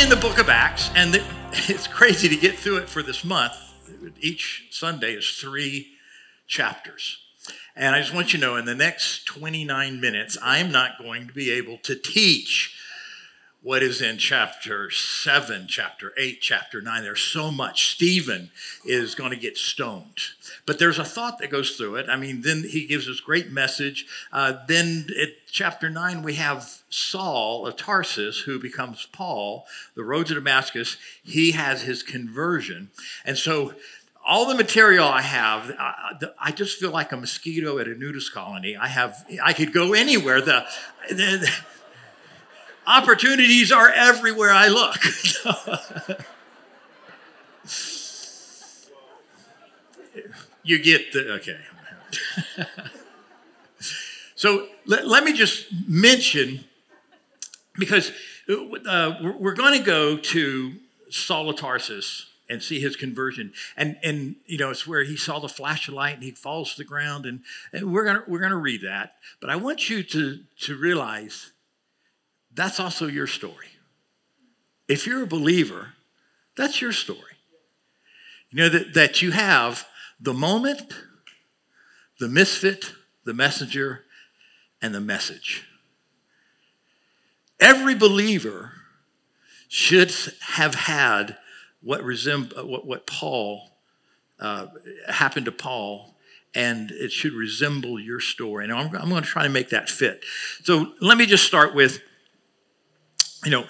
in the book of Acts, and it's crazy to get through it for this month. Each Sunday is three chapters. And I just want you to know in the next 29 minutes, I'm not going to be able to teach what is in chapter 7, chapter 8, chapter 9. There's so much. Stephen is going to get stoned. But there's a thought that goes through it. I mean, then he gives this great message. Uh, then at chapter 9, we have Saul of Tarsus, who becomes Paul, the road to Damascus. He has his conversion. And so all the material I have, I, just feel like a mosquito at a nudist colony. I have, I could go anywhere. The, the opportunities are everywhere I look. you get the okay. so let, let, me just mention because uh, we're, going to go to Saul of Tarsus and see his conversion. And and you know, it's where he saw the flash of light and he falls to the ground. And, and we're gonna we're gonna read that. But I want you to to realize that's also your story. If you're a believer, that's your story. You know that, that you have the moment, the misfit, the messenger, and the message. Every believer should have had what, resemb- what, what Paul uh, happened to Paul, and it should resemble your story. And I'm, I'm going to try to make that fit. So let me just start with you know,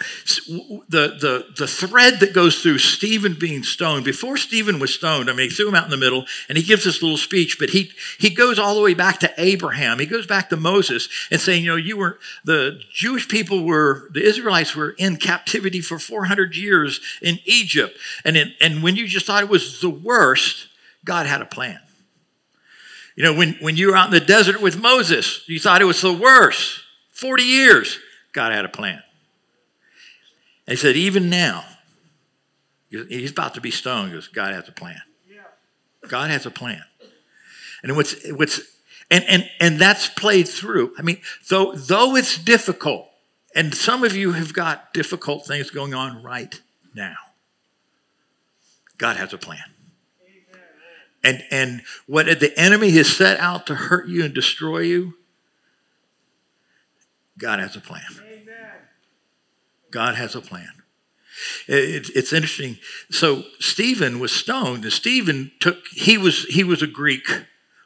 the, the, the thread that goes through Stephen being stoned, before Stephen was stoned, I mean, he threw him out in the middle and he gives this little speech, but he, he goes all the way back to Abraham. He goes back to Moses and saying, you know, you were, the Jewish people were, the Israelites were in captivity for 400 years in Egypt. And, it, and when you just thought it was the worst, God had a plan. You know, when, when you were out in the desert with Moses, you thought it was the worst. 40 years, God had a plan. And he said, even now, he's about to be stoned because God has a plan. God has a plan. And what's, what's and, and, and that's played through. I mean, though, though it's difficult, and some of you have got difficult things going on right now, God has a plan. And, and what the enemy has set out to hurt you and destroy you, God has a plan. God has a plan. It, it's interesting. So Stephen was stoned, and Stephen took. He was he was a Greek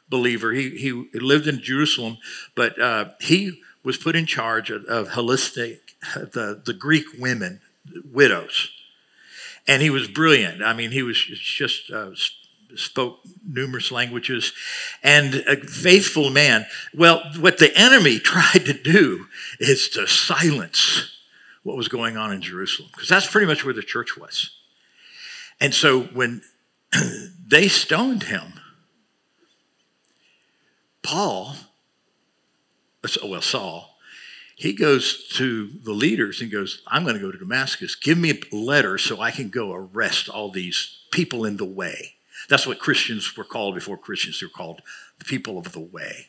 believer. He he lived in Jerusalem, but uh, he was put in charge of, of Hellenistic the the Greek women widows, and he was brilliant. I mean, he was just. Uh, spoke numerous languages and a faithful man. Well, what the enemy tried to do is to silence what was going on in Jerusalem, because that's pretty much where the church was. And so when they stoned him, Paul, well, Saul, he goes to the leaders and goes, I'm going to go to Damascus. Give me a letter so I can go arrest all these people in the way. That's what Christians were called before Christians They were called the people of the way.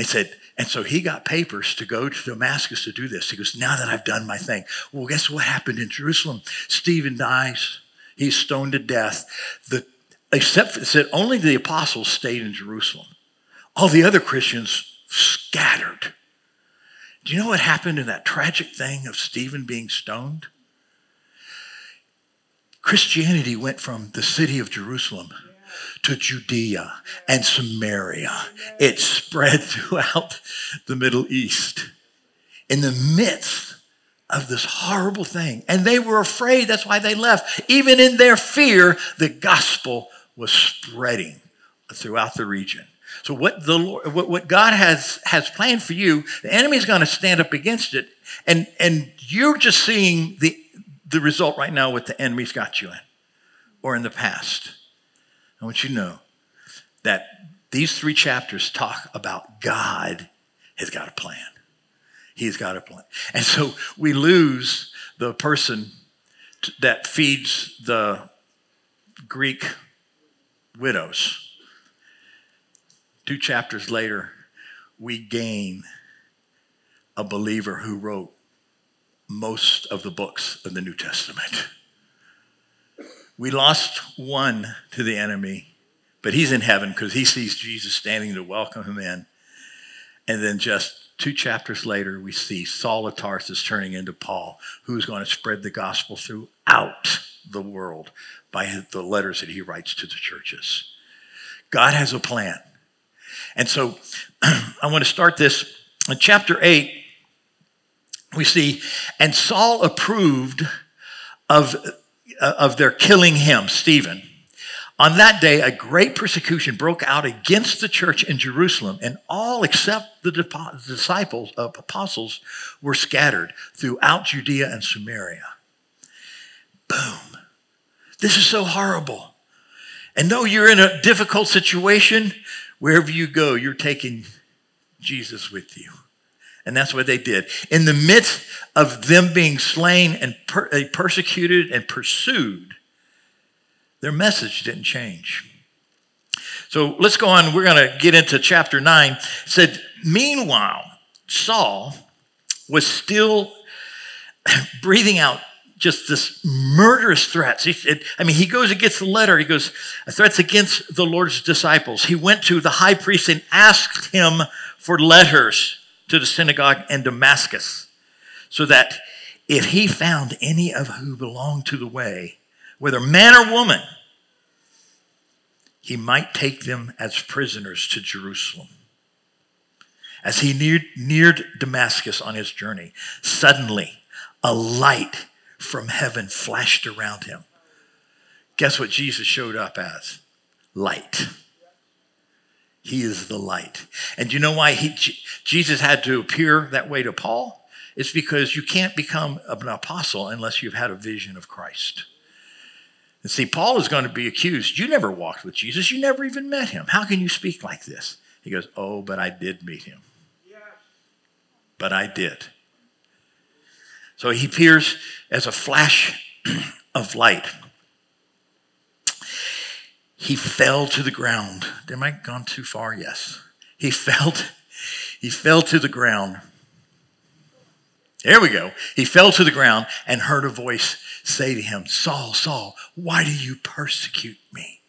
He said, and so he got papers to go to Damascus to do this. He goes, now that I've done my thing. Well, guess what happened in Jerusalem? Stephen dies. He's stoned to death. The, except for, it said only the apostles stayed in Jerusalem. All the other Christians scattered. Do you know what happened in that tragic thing of Stephen being stoned? Christianity went from the city of Jerusalem to Judea and Samaria. It spread throughout the Middle East in the midst of this horrible thing. And they were afraid. That's why they left. Even in their fear, the gospel was spreading throughout the region. So what the Lord, what, what God has has planned for you, the enemy is going to stand up against it, and and you're just seeing the the result right now. What the enemy's got you in, or in the past. I want you to know that these three chapters talk about God has got a plan. He's got a plan. And so we lose the person that feeds the Greek widows. Two chapters later, we gain a believer who wrote most of the books of the New Testament. We lost one to the enemy, but he's in heaven because he sees Jesus standing to welcome him in. And then just two chapters later, we see Saul of Tarsus turning into Paul, who's going to spread the gospel throughout the world by the letters that he writes to the churches. God has a plan. And so I want to start this in chapter 8. We see, and Saul approved of, Uh, of their killing him, Stephen. On that day, a great persecution broke out against the church in Jerusalem, and all except the disciples of apostles were scattered throughout Judea and Samaria. Boom. This is so horrible. And though you're in a difficult situation, wherever you go, you're taking Jesus with you. And that's what they did. In the midst of them being slain and per- uh, persecuted and pursued, their message didn't change. So let's go on. We're going to get into chapter 9. It said, Meanwhile, Saul was still breathing out just this murderous threats. He, it, I mean, he goes gets the letter. He goes, uh, threats against the Lord's disciples. He went to the high priest and asked him for letters to the synagogue in Damascus so that if he found any of who belonged to the way, whether man or woman, he might take them as prisoners to Jerusalem. As he neared, neared Damascus on his journey, suddenly a light from heaven flashed around him. Guess what Jesus showed up as? Light. He is the light. And you know why he, Jesus had to appear that way to Paul? It's because you can't become an apostle unless you've had a vision of Christ. And see, Paul is going to be accused. You never walked with Jesus. You never even met him. How can you speak like this? He goes, Oh, but I did meet him. But I did. So he appears as a flash of light. He fell to the ground. Am I gone too far? Yes. He fell, he fell to the ground. There we go. He fell to the ground and heard a voice say to him, Saul, Saul, why do you persecute me?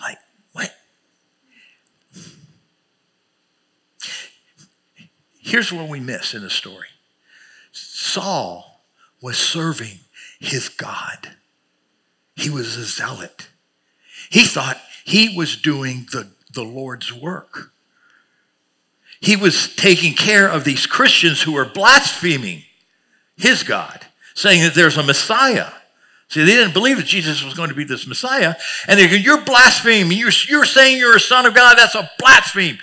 Like, what? Here's what we miss in the story Saul was serving his God. He was a zealot. He thought he was doing the, the Lord's work. He was taking care of these Christians who were blaspheming his God, saying that there's a Messiah. See, they didn't believe that Jesus was going to be this Messiah. And they go, You're blaspheming. You're, you're saying you're a son of God. That's a blaspheme.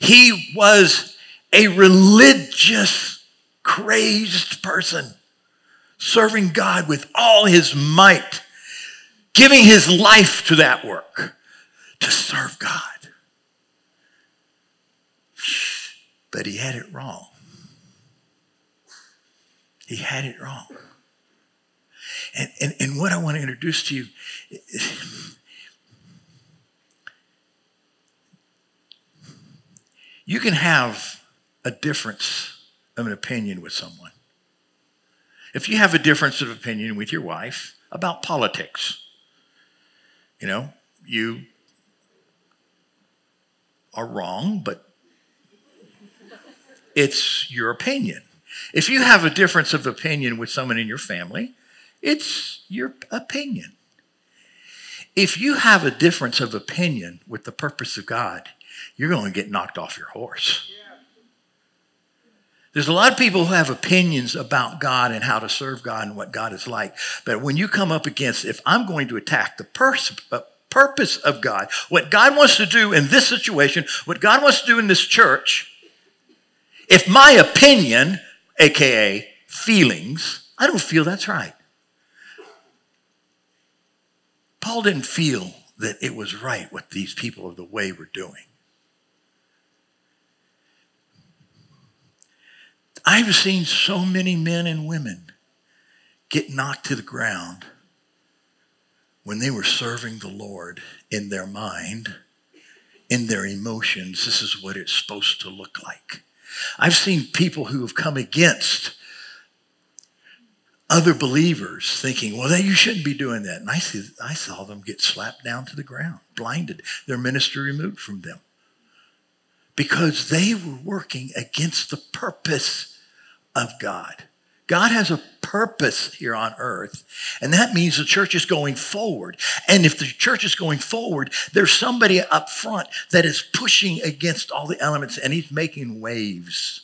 He was a religious crazed person, serving God with all his might, giving his life to that work, to serve God. But he had it wrong. He had it wrong. And, and, and what I want to introduce to you you can have a difference of an opinion with someone. If you have a difference of opinion with your wife about politics, you know, you are wrong, but it's your opinion. If you have a difference of opinion with someone in your family, it's your opinion. If you have a difference of opinion with the purpose of God, you're going to get knocked off your horse. There's a lot of people who have opinions about God and how to serve God and what God is like. But when you come up against, if I'm going to attack the uh, purpose of God, what God wants to do in this situation, what God wants to do in this church, if my opinion, AKA feelings, I don't feel that's right. Paul didn't feel that it was right what these people of the way were doing. I've seen so many men and women get knocked to the ground when they were serving the Lord in their mind, in their emotions. This is what it's supposed to look like. I've seen people who have come against other believers thinking, well, you shouldn't be doing that. And I, see, I saw them get slapped down to the ground, blinded, their ministry removed from them because they were working against the purpose of God. God has a purpose here on earth, and that means the church is going forward. And if the church is going forward, there's somebody up front that is pushing against all the elements and he's making waves.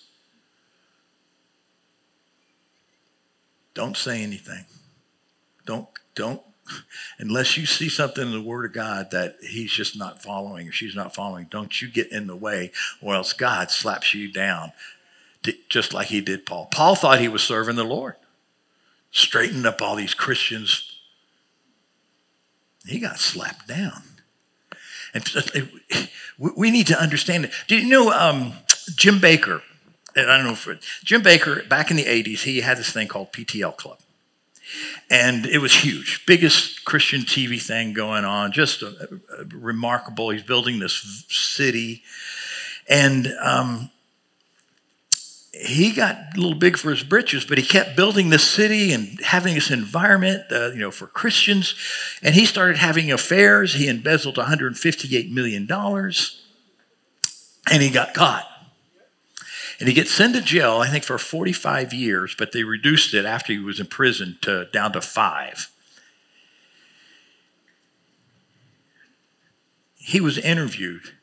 Don't say anything. Don't, don't, unless you see something in the Word of God that he's just not following or she's not following, don't you get in the way, or else God slaps you down just like he did Paul. Paul thought he was serving the Lord, straightened up all these Christians. He got slapped down. And we need to understand it. Do you know um, Jim Bakker? I don't know if Jim Bakker, back in the 80s, he had this thing called PTL Club. And it was huge, biggest Christian TV thing going on, just a, a remarkable. He's building this city. And um, he got a little big for his britches, but he kept building this city and having this environment, uh, you know, for Christians. And he started having affairs. He embezzled 158 million dollars, and he got caught. And he gets sent to jail, I think, for 45 years, but they reduced it after he was in prison to down to five. He was interviewed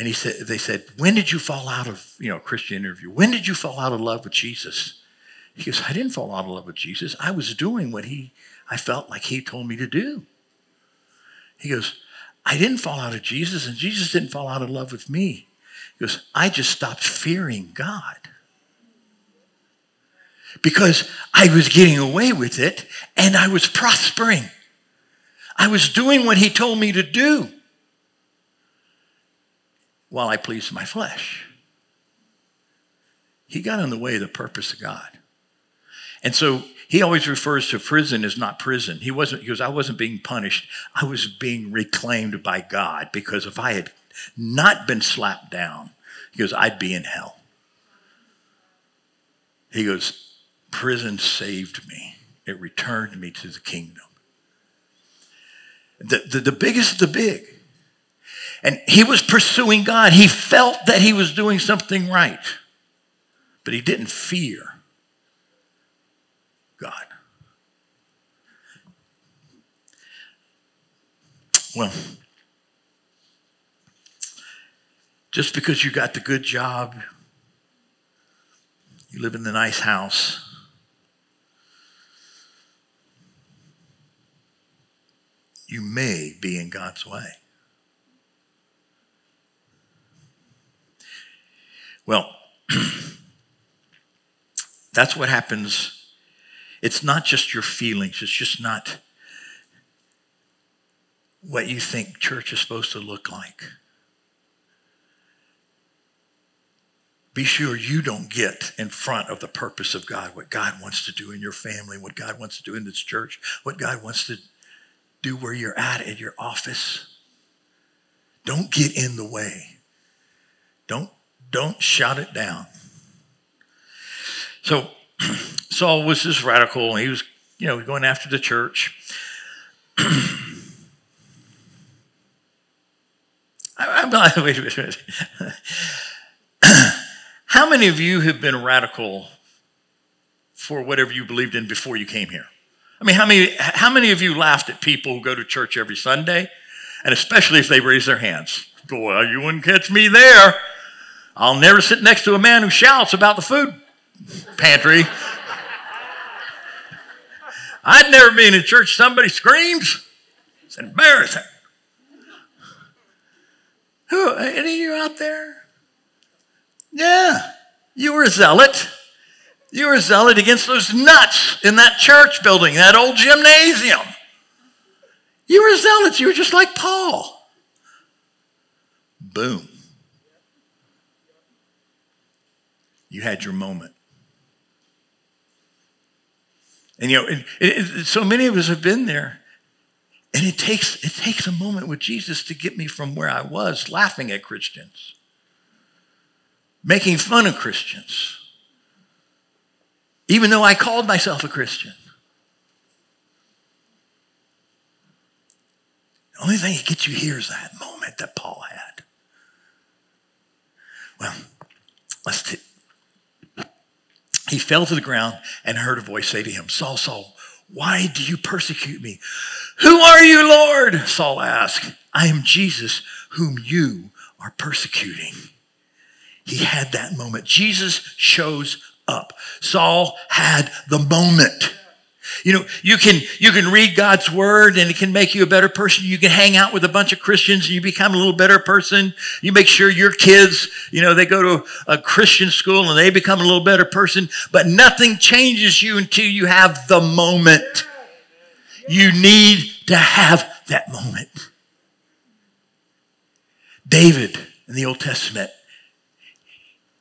and he said, they said, when did you fall out of, you know, Christian interview? When did you fall out of love with Jesus? He goes, I didn't fall out of love with Jesus. I was doing what he, I felt like he told me to do. He goes, I didn't fall out of Jesus and Jesus didn't fall out of love with me. He goes, I just stopped fearing God. Because I was getting away with it and I was prospering. I was doing what he told me to do while I pleased my flesh. He got in the way of the purpose of God. And so he always refers to prison as not prison. He wasn't, because I wasn't being punished. I was being reclaimed by God because if I had not been slapped down, he goes, I'd be in hell. He goes, prison saved me. It returned me to the kingdom. The, the, the biggest of the big and he was pursuing God. He felt that he was doing something right, but he didn't fear God. Well, just because you got the good job, you live in the nice house, you may be in God's way. Well, that's what happens. It's not just your feelings, it's just not what you think church is supposed to look like. Be sure you don't get in front of the purpose of God, what God wants to do in your family, what God wants to do in this church, what God wants to do where you're at in your office. Don't get in the way. Don't don't shout it down. So Saul was this radical, and he was, you know, going after the church. I'm not, wait a minute. How many of you have been radical for whatever you believed in before you came here? I mean, how many, how many of you laughed at people who go to church every Sunday? And especially if they raise their hands. Boy, you wouldn't catch me there. I'll never sit next to a man who shouts about the food pantry. I'd never be in a church, somebody screams. It's embarrassing. Who, any of you out there? Yeah, you were a zealot. You were a zealot against those nuts in that church building, that old gymnasium. You were zealots. You were just like Paul. Boom. You had your moment. And you know, it, it, so many of us have been there. And it takes, it takes a moment with Jesus to get me from where I was, laughing at Christians, making fun of Christians, even though I called myself a Christian. The only thing that gets you here is that moment that Paul had. Well, let's. He fell to the ground and heard a voice say to him, Saul, Saul, why do you persecute me? Who are you, Lord? Saul asked. I am Jesus, whom you are persecuting. He had that moment. Jesus shows up. Saul had the moment. You know, you can you can read God's word and it can make you a better person. You can hang out with a bunch of Christians and you become a little better person. You make sure your kids, you know, they go to a Christian school and they become a little better person, but nothing changes you until you have the moment. You need to have that moment. David in the Old Testament,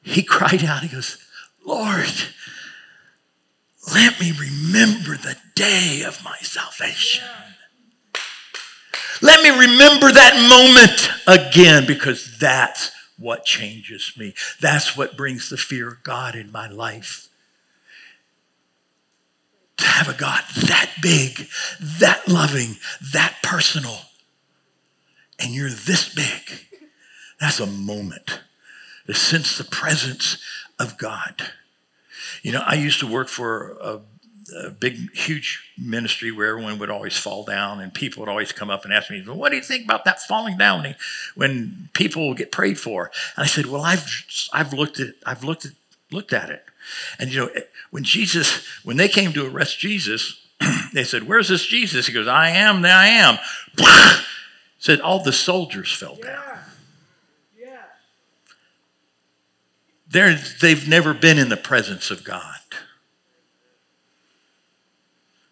he cried out, he goes, Lord, let me remember the day of my salvation. Let me remember that moment again because that's what changes me. That's what brings the fear of God in my life. To have a God that big, that loving, that personal, and you're this big, that's a moment to sense the presence of God. You know, I used to work for a, a, big, huge ministry where everyone would always fall down, and people would always come up and ask me, well, "What do you think about that falling down when people get prayed for?" And I said, "Well, I've I've looked at I've looked at looked at it, and you know, when Jesus when they came to arrest Jesus, they said, "Where's this Jesus?" He goes, "I am I am." said all the soldiers fell down. They're, they've never been in the presence of God.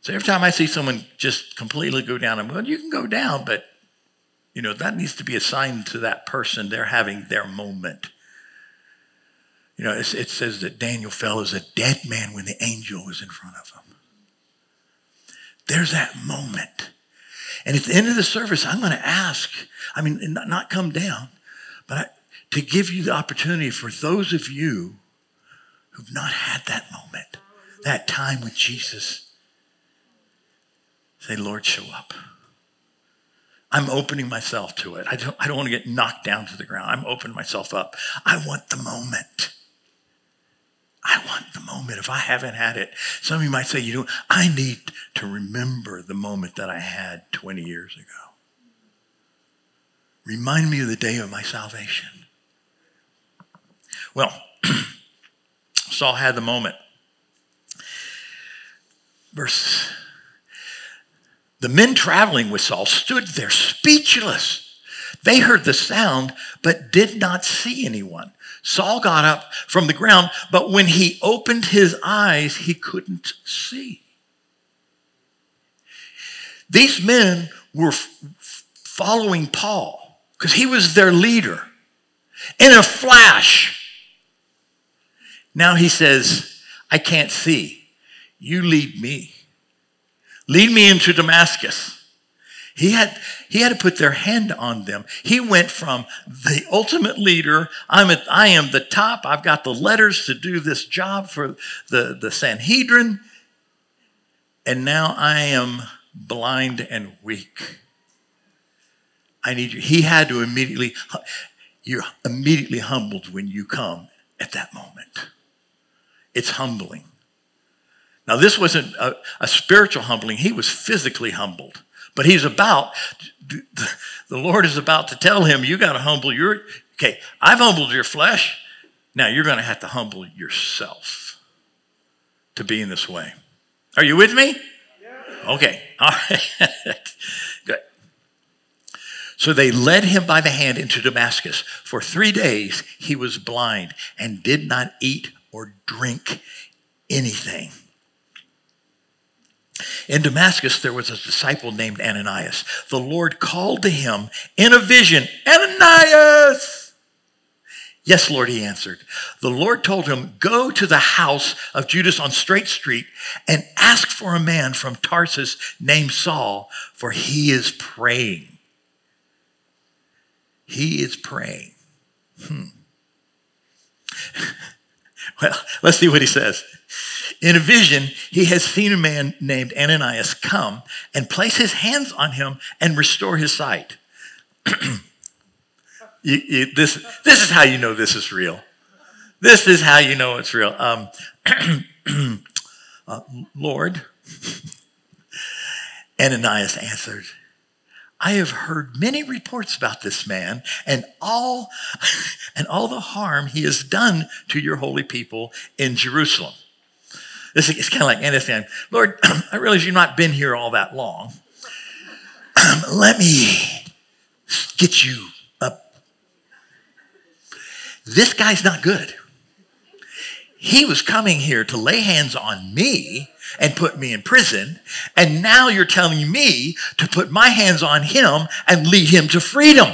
So every time I see someone just completely go down, I'm going, you can go down, but you know, that needs to be assigned to that person. They're having their moment. You know, it says that Daniel fell as a dead man when the angel was in front of him. There's that moment. And at the end of the service, I'm going to ask, I mean, not come down, but I, to give you the opportunity for those of you who've not had that moment, that time with Jesus, say, Lord, show up. I'm opening myself to it. I don't, I don't want to get knocked down to the ground. I'm opening myself up. I want the moment. I want the moment. If I haven't had it, some of you might say, you know, I need to remember the moment that I had 20 years ago. Remind me of the day of my salvation. Well, Saul had the moment. Verse The men traveling with Saul stood there speechless. They heard the sound, but did not see anyone. Saul got up from the ground, but when he opened his eyes, he couldn't see. These men were f- following Paul because he was their leader. In a flash, now he says, I can't see. You lead me. Lead me into Damascus. He had, he had to put their hand on them. He went from the ultimate leader, I'm at, I am the top, I've got the letters to do this job for the, the Sanhedrin, and now I am blind and weak. I need you. He had to immediately, you're immediately humbled when you come at that moment. It's humbling. Now, this wasn't a, a, spiritual humbling, he was physically humbled. But he's about, the Lord is about to tell him, you got to humble your, okay, I've humbled your flesh. Now you're going to have to humble yourself to be in this way. Are you with me? Okay, all right. Good. So they led him by the hand into Damascus. For three days he was blind and did not eat or drink anything. In Damascus, there was a disciple named Ananias. The Lord called to him in a vision, Ananias! Yes, Lord, he answered. The Lord told him, Go to the house of Judas on Straight Street and ask for a man from Tarsus named Saul, for he is praying. He is praying. Hmm. Well, let's see what he says. In a vision, he has seen a man named Ananias come and place his hands on him and restore his sight. you, you, this, this is how you know this is real. This is how you know it's real. Um, uh, Lord, Ananias answered, I have heard many reports about this man and all and all the harm he has done to your holy people in Jerusalem. This is, it's kind of like Ananias Lord, I realize you've not been here all that long. Let me get you up. This guy's not good. He was coming here to lay hands on me and put me in prison. And now you're telling me to put my hands on him and lead him to freedom.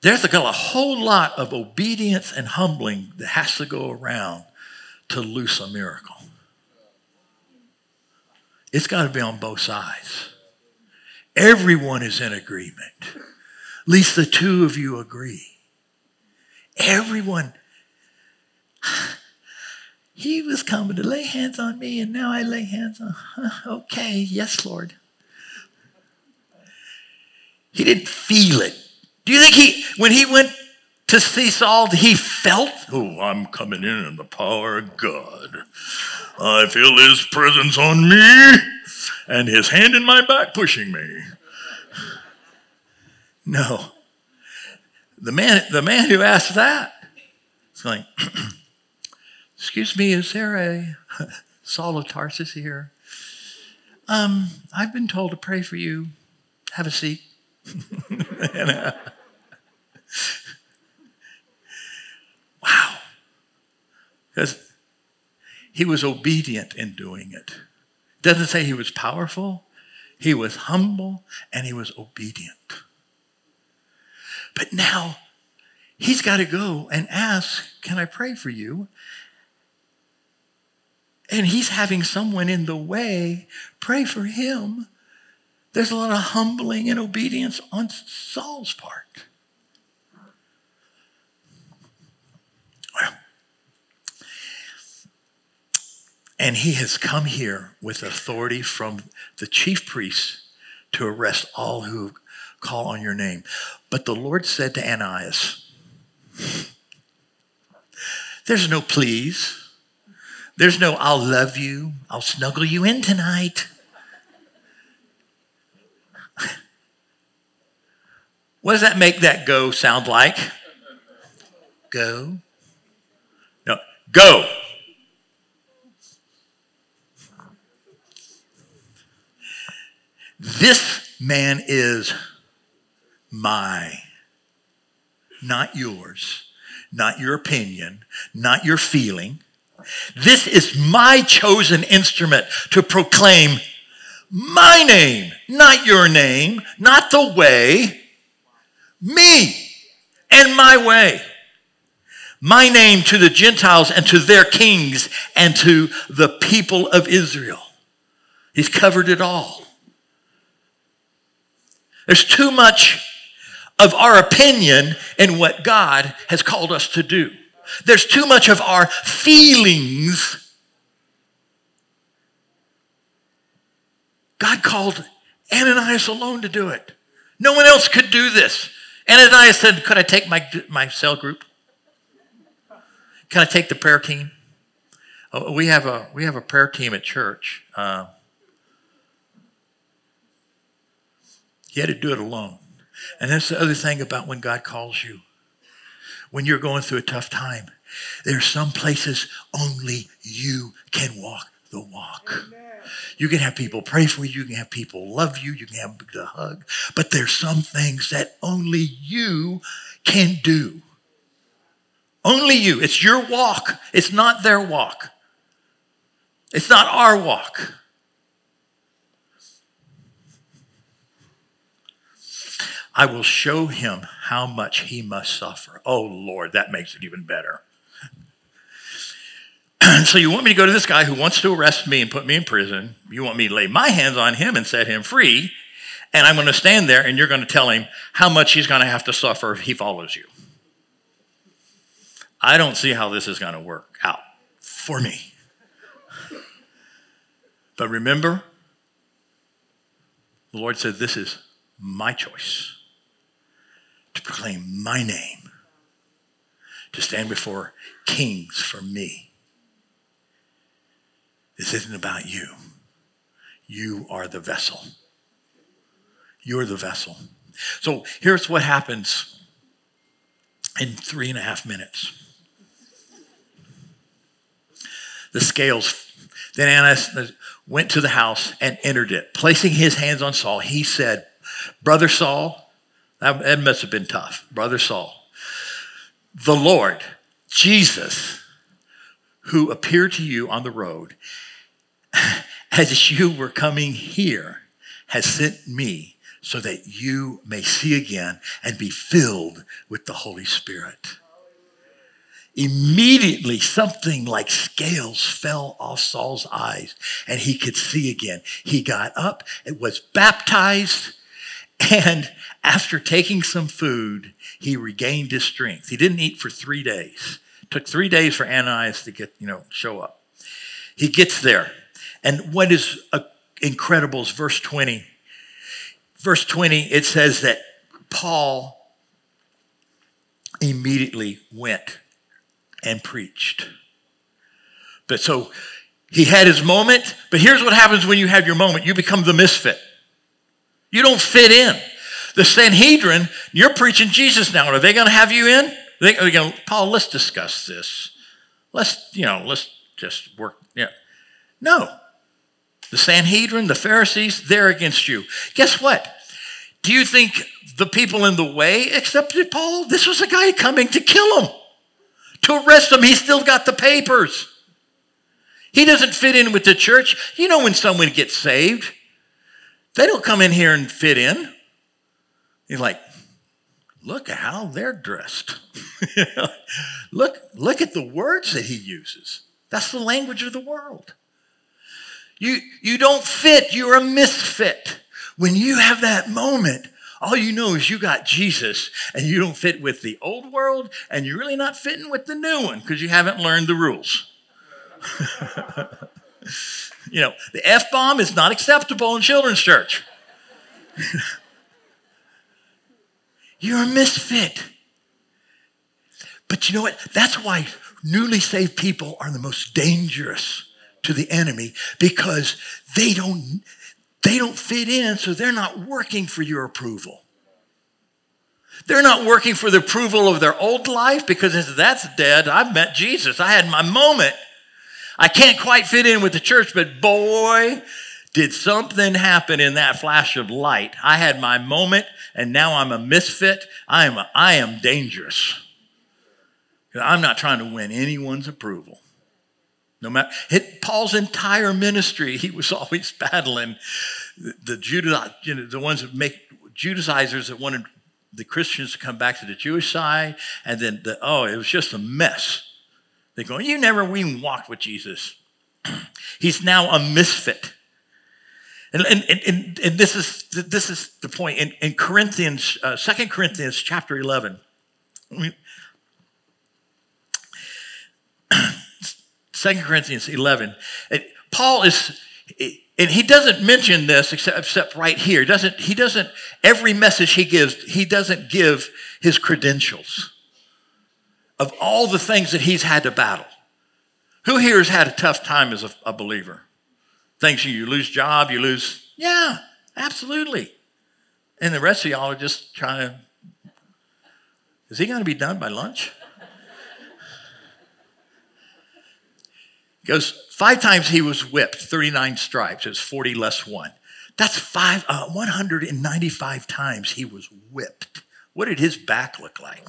There's a whole lot of obedience and humbling that has to go around to loose a miracle. It's got to be on both sides. Everyone is in agreement. At least the two of you agree. Everyone. He was coming to lay hands on me, and now I lay hands on. Okay, yes, Lord. He didn't feel it. Do you think he, when he went to see Saul, he felt, oh, I'm coming in in the power of God. I feel his presence on me and his hand in my back pushing me. No. The man, the man who asked that is going, Excuse me, is there a Saul of Tarsus here? Um, I've been told to pray for you. Have a seat. and, uh, wow. Because he was obedient in doing it. Doesn't say he was powerful, he was humble and he was obedient. But now he's got to go and ask, Can I pray for you? And he's having someone in the way pray for him. There's a lot of humbling and obedience on Saul's part. Well, and he has come here with authority from the chief priests to arrest all who call on your name. But the Lord said to Ananias, There's no please. There's no I'll love you. I'll snuggle you in tonight. what does that make that go sound like? Go. No, go. This man is my, not yours, not your opinion, not your feeling. This is my chosen instrument to proclaim my name, not your name, not the way, me and my way. My name to the Gentiles and to their kings and to the people of Israel. He's covered it all. There's too much of our opinion and what God has called us to do. There's too much of our feelings. God called Ananias alone to do it. No one else could do this. Ananias said, Could I take my, my cell group? Can I take the prayer team? Oh, we, have a, we have a prayer team at church. Uh, he had to do it alone. And that's the other thing about when God calls you when you're going through a tough time. There are some places only you can walk the walk. You can have people pray for you, you can have people love you, you can have the hug, but there's some things that only you can do. Only you. It's your walk. It's not their walk. It's not our walk. I will show him how much he must suffer. Oh, Lord, that makes it even better. so, you want me to go to this guy who wants to arrest me and put me in prison? You want me to lay my hands on him and set him free? And I'm going to stand there and you're going to tell him how much he's going to have to suffer if he follows you. I don't see how this is going to work out for me. But remember, the Lord said, This is my choice to proclaim my name, to stand before kings for me. This isn't about you. You are the vessel. You're the vessel. So here's what happens in three and a half minutes. The scales. Then Annas went to the house and entered it. Placing his hands on Saul, he said, Brother Saul, that must have been tough. Brother Saul, the Lord, Jesus, who appeared to you on the road as you were coming here, has sent me so that you may see again and be filled with the Holy Spirit. Immediately, something like scales fell off Saul's eyes and he could see again. He got up and was baptized. And after taking some food, he regained his strength. He didn't eat for three days. It took three days for Ananias to get, you know, show up. He gets there. And what is incredible is verse 20 verse 20, it says that Paul immediately went and preached. But so he had his moment, but here's what happens when you have your moment you become the misfit. You don't fit in. The Sanhedrin, you're preaching Jesus now. Are they going to have you in? They, are going, Paul, let's discuss this. Let's, you know, let's just work. Yeah. No. The Sanhedrin, the Pharisees, they're against you. Guess what? Do you think the people in the way accepted Paul? This was a guy coming to kill him, to arrest him. He still got the papers. He doesn't fit in with the church. You know, when someone gets saved, they don't come in here and fit in. He's like, look at how they're dressed. look, look at the words that he uses. That's the language of the world. You, you don't fit, you're a misfit. When you have that moment, all you know is you got Jesus and you don't fit with the old world and you're really not fitting with the new one because you haven't learned the rules. you know, the F bomb is not acceptable in children's church. you're a misfit. But you know what? That's why newly saved people are the most dangerous to the enemy because they don't they don't fit in, so they're not working for your approval. They're not working for the approval of their old life because that's dead. I've met Jesus. I had my moment. I can't quite fit in with the church, but boy, did something happen in that flash of light. I had my moment and now I'm a misfit. I am, a, I am dangerous. I'm not trying to win anyone's approval. No matter it, Paul's entire ministry, he was always battling the, the Judah, you know, the ones that make Judaizers that wanted the Christians to come back to the Jewish side, and then the, oh, it was just a mess. They go, you never even walked with Jesus. He's now a misfit. And, and, and, and, this, is, this is the point. In, in Corinthians, uh, 2 Corinthians chapter 11, I mean, 2 Corinthians 11. It, Paul is, and he doesn't mention this except, except right here. He doesn't, he doesn't, every message he gives, he doesn't give his credentials of all the things that he's had to battle. Who here has had a tough time as a, a believer? Things you lose job, you lose, yeah, absolutely. And the rest of y'all are just trying to, is he going to be done by lunch? He goes, five times he was whipped, 39 stripes. It was 40 less one. That's five, uh, 195 times he was whipped. What did his back look like?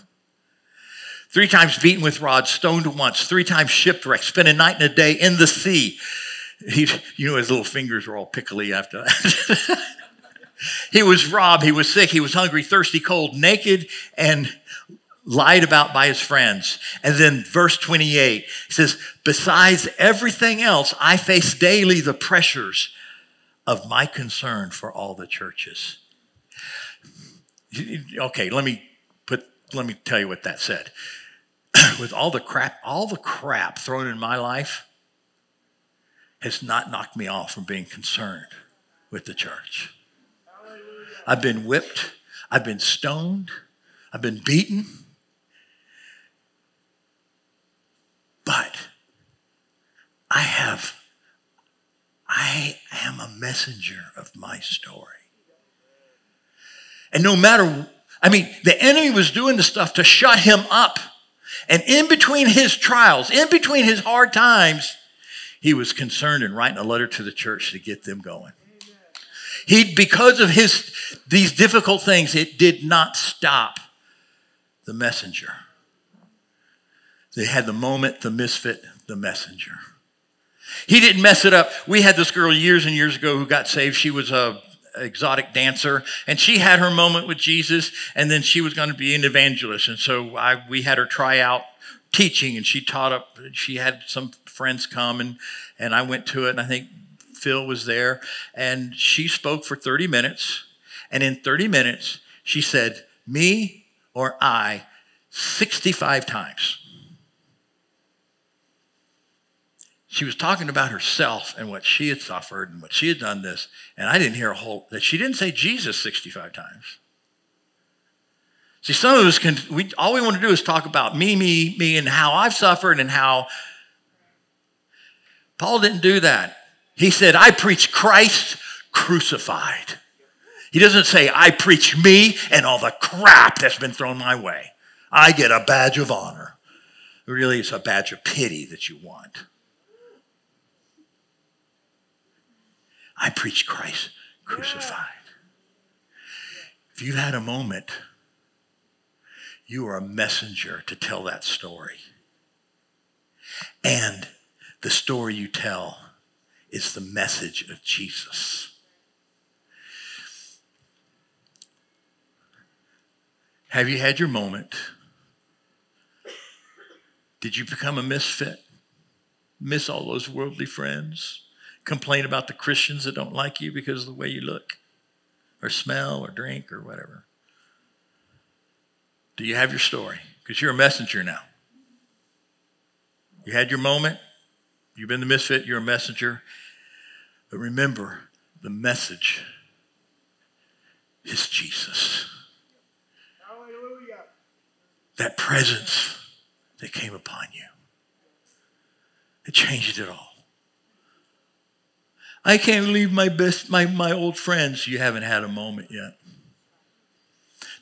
Three times beaten with rods, stoned once, three times shipwrecked, spent a night and a day in the sea. He, you know, his little fingers were all pickly after that. he was robbed, he was sick, he was hungry, thirsty, cold, naked, and lied about by his friends. And then verse 28 says, Besides everything else, I face daily the pressures of my concern for all the churches. Okay, let me put let me tell you what that said. with all the crap, all the crap thrown in my life has not knocked me off from being concerned with the church. I've been whipped, I've been stoned, I've been beaten. But I have, I am a messenger of my story. And no matter, I mean, the enemy was doing the stuff to shut him up. And in between his trials, in between his hard times, he was concerned in writing a letter to the church to get them going. He, because of his, these difficult things, it did not stop the messenger. They had the moment, the misfit, the messenger. He didn't mess it up. We had this girl years and years ago who got saved. She was a exotic dancer and she had her moment with jesus and then she was going to be an evangelist. And so I, we had her try out teaching and she taught up she had some friends come and and i went to it and i think phil was there and she spoke for 30 minutes and in 30 minutes she said me or i 65 times she was talking about herself and what she had suffered and what she had done this. And I didn't hear a whole, that she didn't say Jesus 65 times. See, some of us can, we, all we want to do is talk about me, me, me, and how I've suffered and how. Paul didn't do that. He said, I preach Christ crucified. He doesn't say, I preach me and all the crap that's been thrown my way. I get a badge of honor. Really, it's a badge of pity that you want. I preach Christ crucified. If you've had a moment, you are a messenger to tell that story. And the story you tell is the message of Jesus. Have you had your moment? Did you become a misfit? Miss all those worldly friends? Complain about the Christians that don't like you because of the way you look or smell or drink or whatever? Do you have your story? Because you're a messenger now. You had your moment. You've been the misfit. You're a messenger. But remember, the message is Jesus. Hallelujah. That presence that came upon you. It changed it all. I can't leave my best, my, my old friends. You haven't had a moment yet.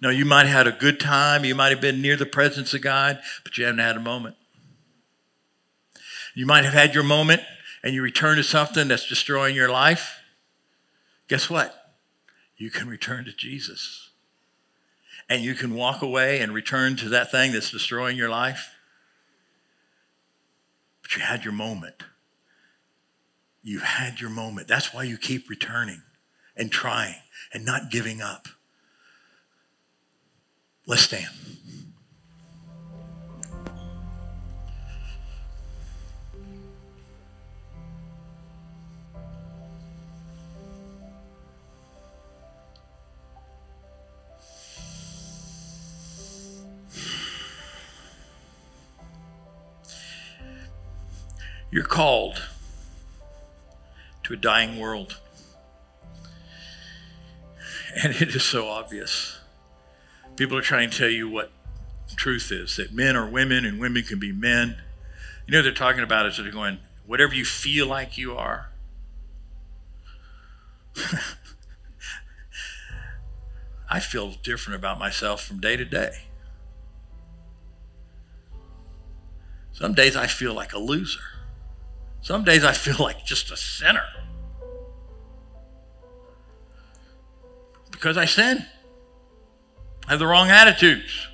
No, you might have had a good time. You might have been near the presence of God, but you haven't had a moment. You might have had your moment and you return to something that's destroying your life. Guess what? You can return to Jesus. And you can walk away and return to that thing that's destroying your life. But you had your moment. You've had your moment. That's why you keep returning and trying and not giving up. Let's stand. You're called to a dying world. And it is so obvious. People are trying to tell you what truth is that men are women and women can be men. You know, they're talking about it, so they're going, whatever you feel like you are. I feel different about myself from day to day. Some days I feel like a loser. Some days I feel like just a sinner. Because I sin. I have the wrong attitudes.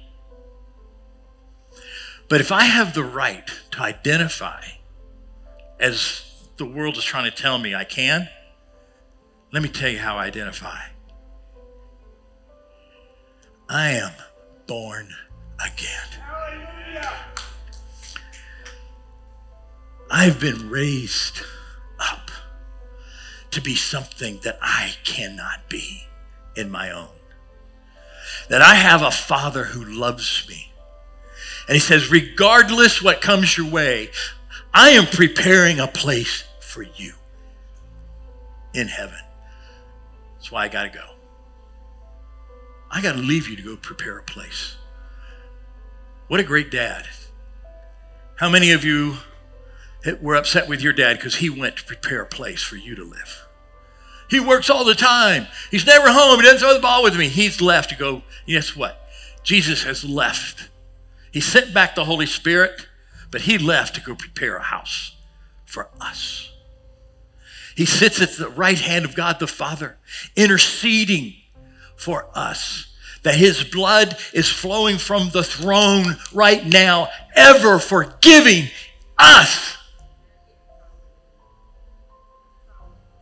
But if I have the right to identify as the world is trying to tell me I can, let me tell you how I identify. I am born again. I've been raised up to be something that I cannot be in my own. That I have a father who loves me And he says, regardless what comes your way, I am preparing a place for you in heaven. That's why I got to go. I got to leave you to go prepare a place. What a great dad. How many of you were upset with your dad because he went to prepare a place for you to live? He works all the time. He's never home. He doesn't throw the ball with me. He's left to go. Guess what? Jesus has left. He sent back the Holy Spirit, but he left to go prepare a house for us. He sits at the right hand of God the Father, interceding for us. That his blood is flowing from the throne right now, ever forgiving us.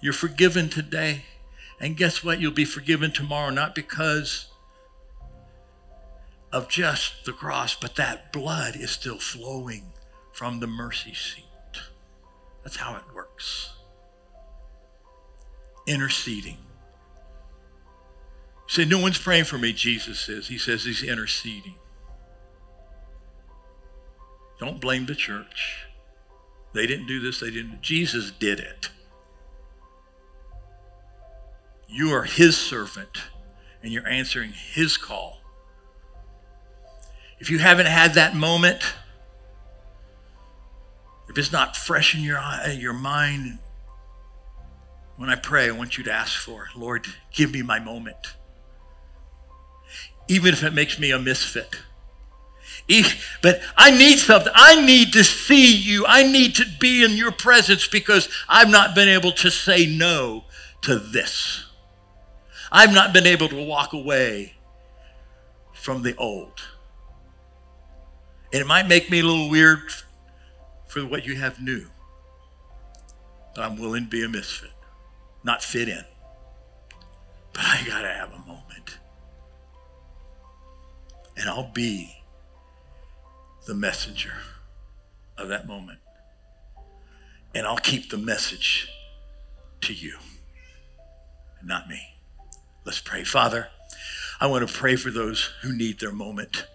You're forgiven today. And guess what? You'll be forgiven tomorrow, not because of just the cross, but that blood is still flowing from the mercy seat. That's how it works. Interceding. Say, No one's praying for me, Jesus says. He says he's interceding. Don't blame the church. They didn't do this, they didn't. Jesus did it. You are his servant and you're answering his call. If you haven't had that moment, if it's not fresh in your, uh, your mind, when I pray, I want you to ask for, Lord, give me my moment. Even if it makes me a misfit. But I need something. I need to see you. I need to be in your presence because I've not been able to say no to this. I've not been able to walk away from the old. And it might make me a little weird for what you have new, but I'm willing to be a misfit, not fit in. But I got to have a moment. And I'll be the messenger of that moment. And I'll keep the message to you, not me. Let's pray. Father, I want to pray for those who need their moment.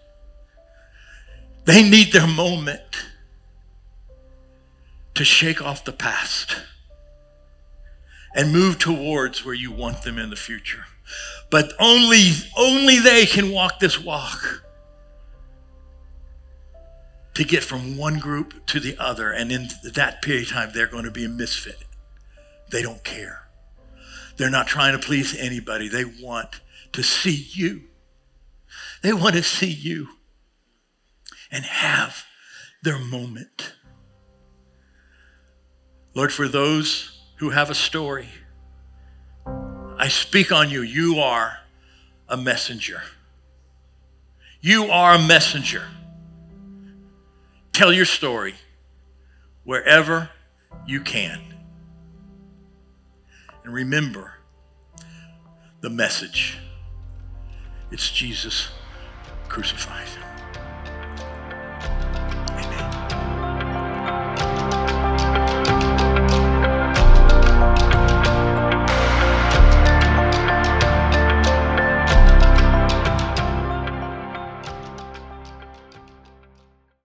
They need their moment to shake off the past and move towards where you want them in the future. But only, only they can walk this walk to get from one group to the other. And in that period of time, they're going to be a misfit. They don't care. They're not trying to please anybody. They want to see you. They want to see you and have their moment. Lord, for those who have a story, I speak on you. You are a messenger. You are a messenger. Tell your story wherever you can. And remember the message it's Jesus crucified.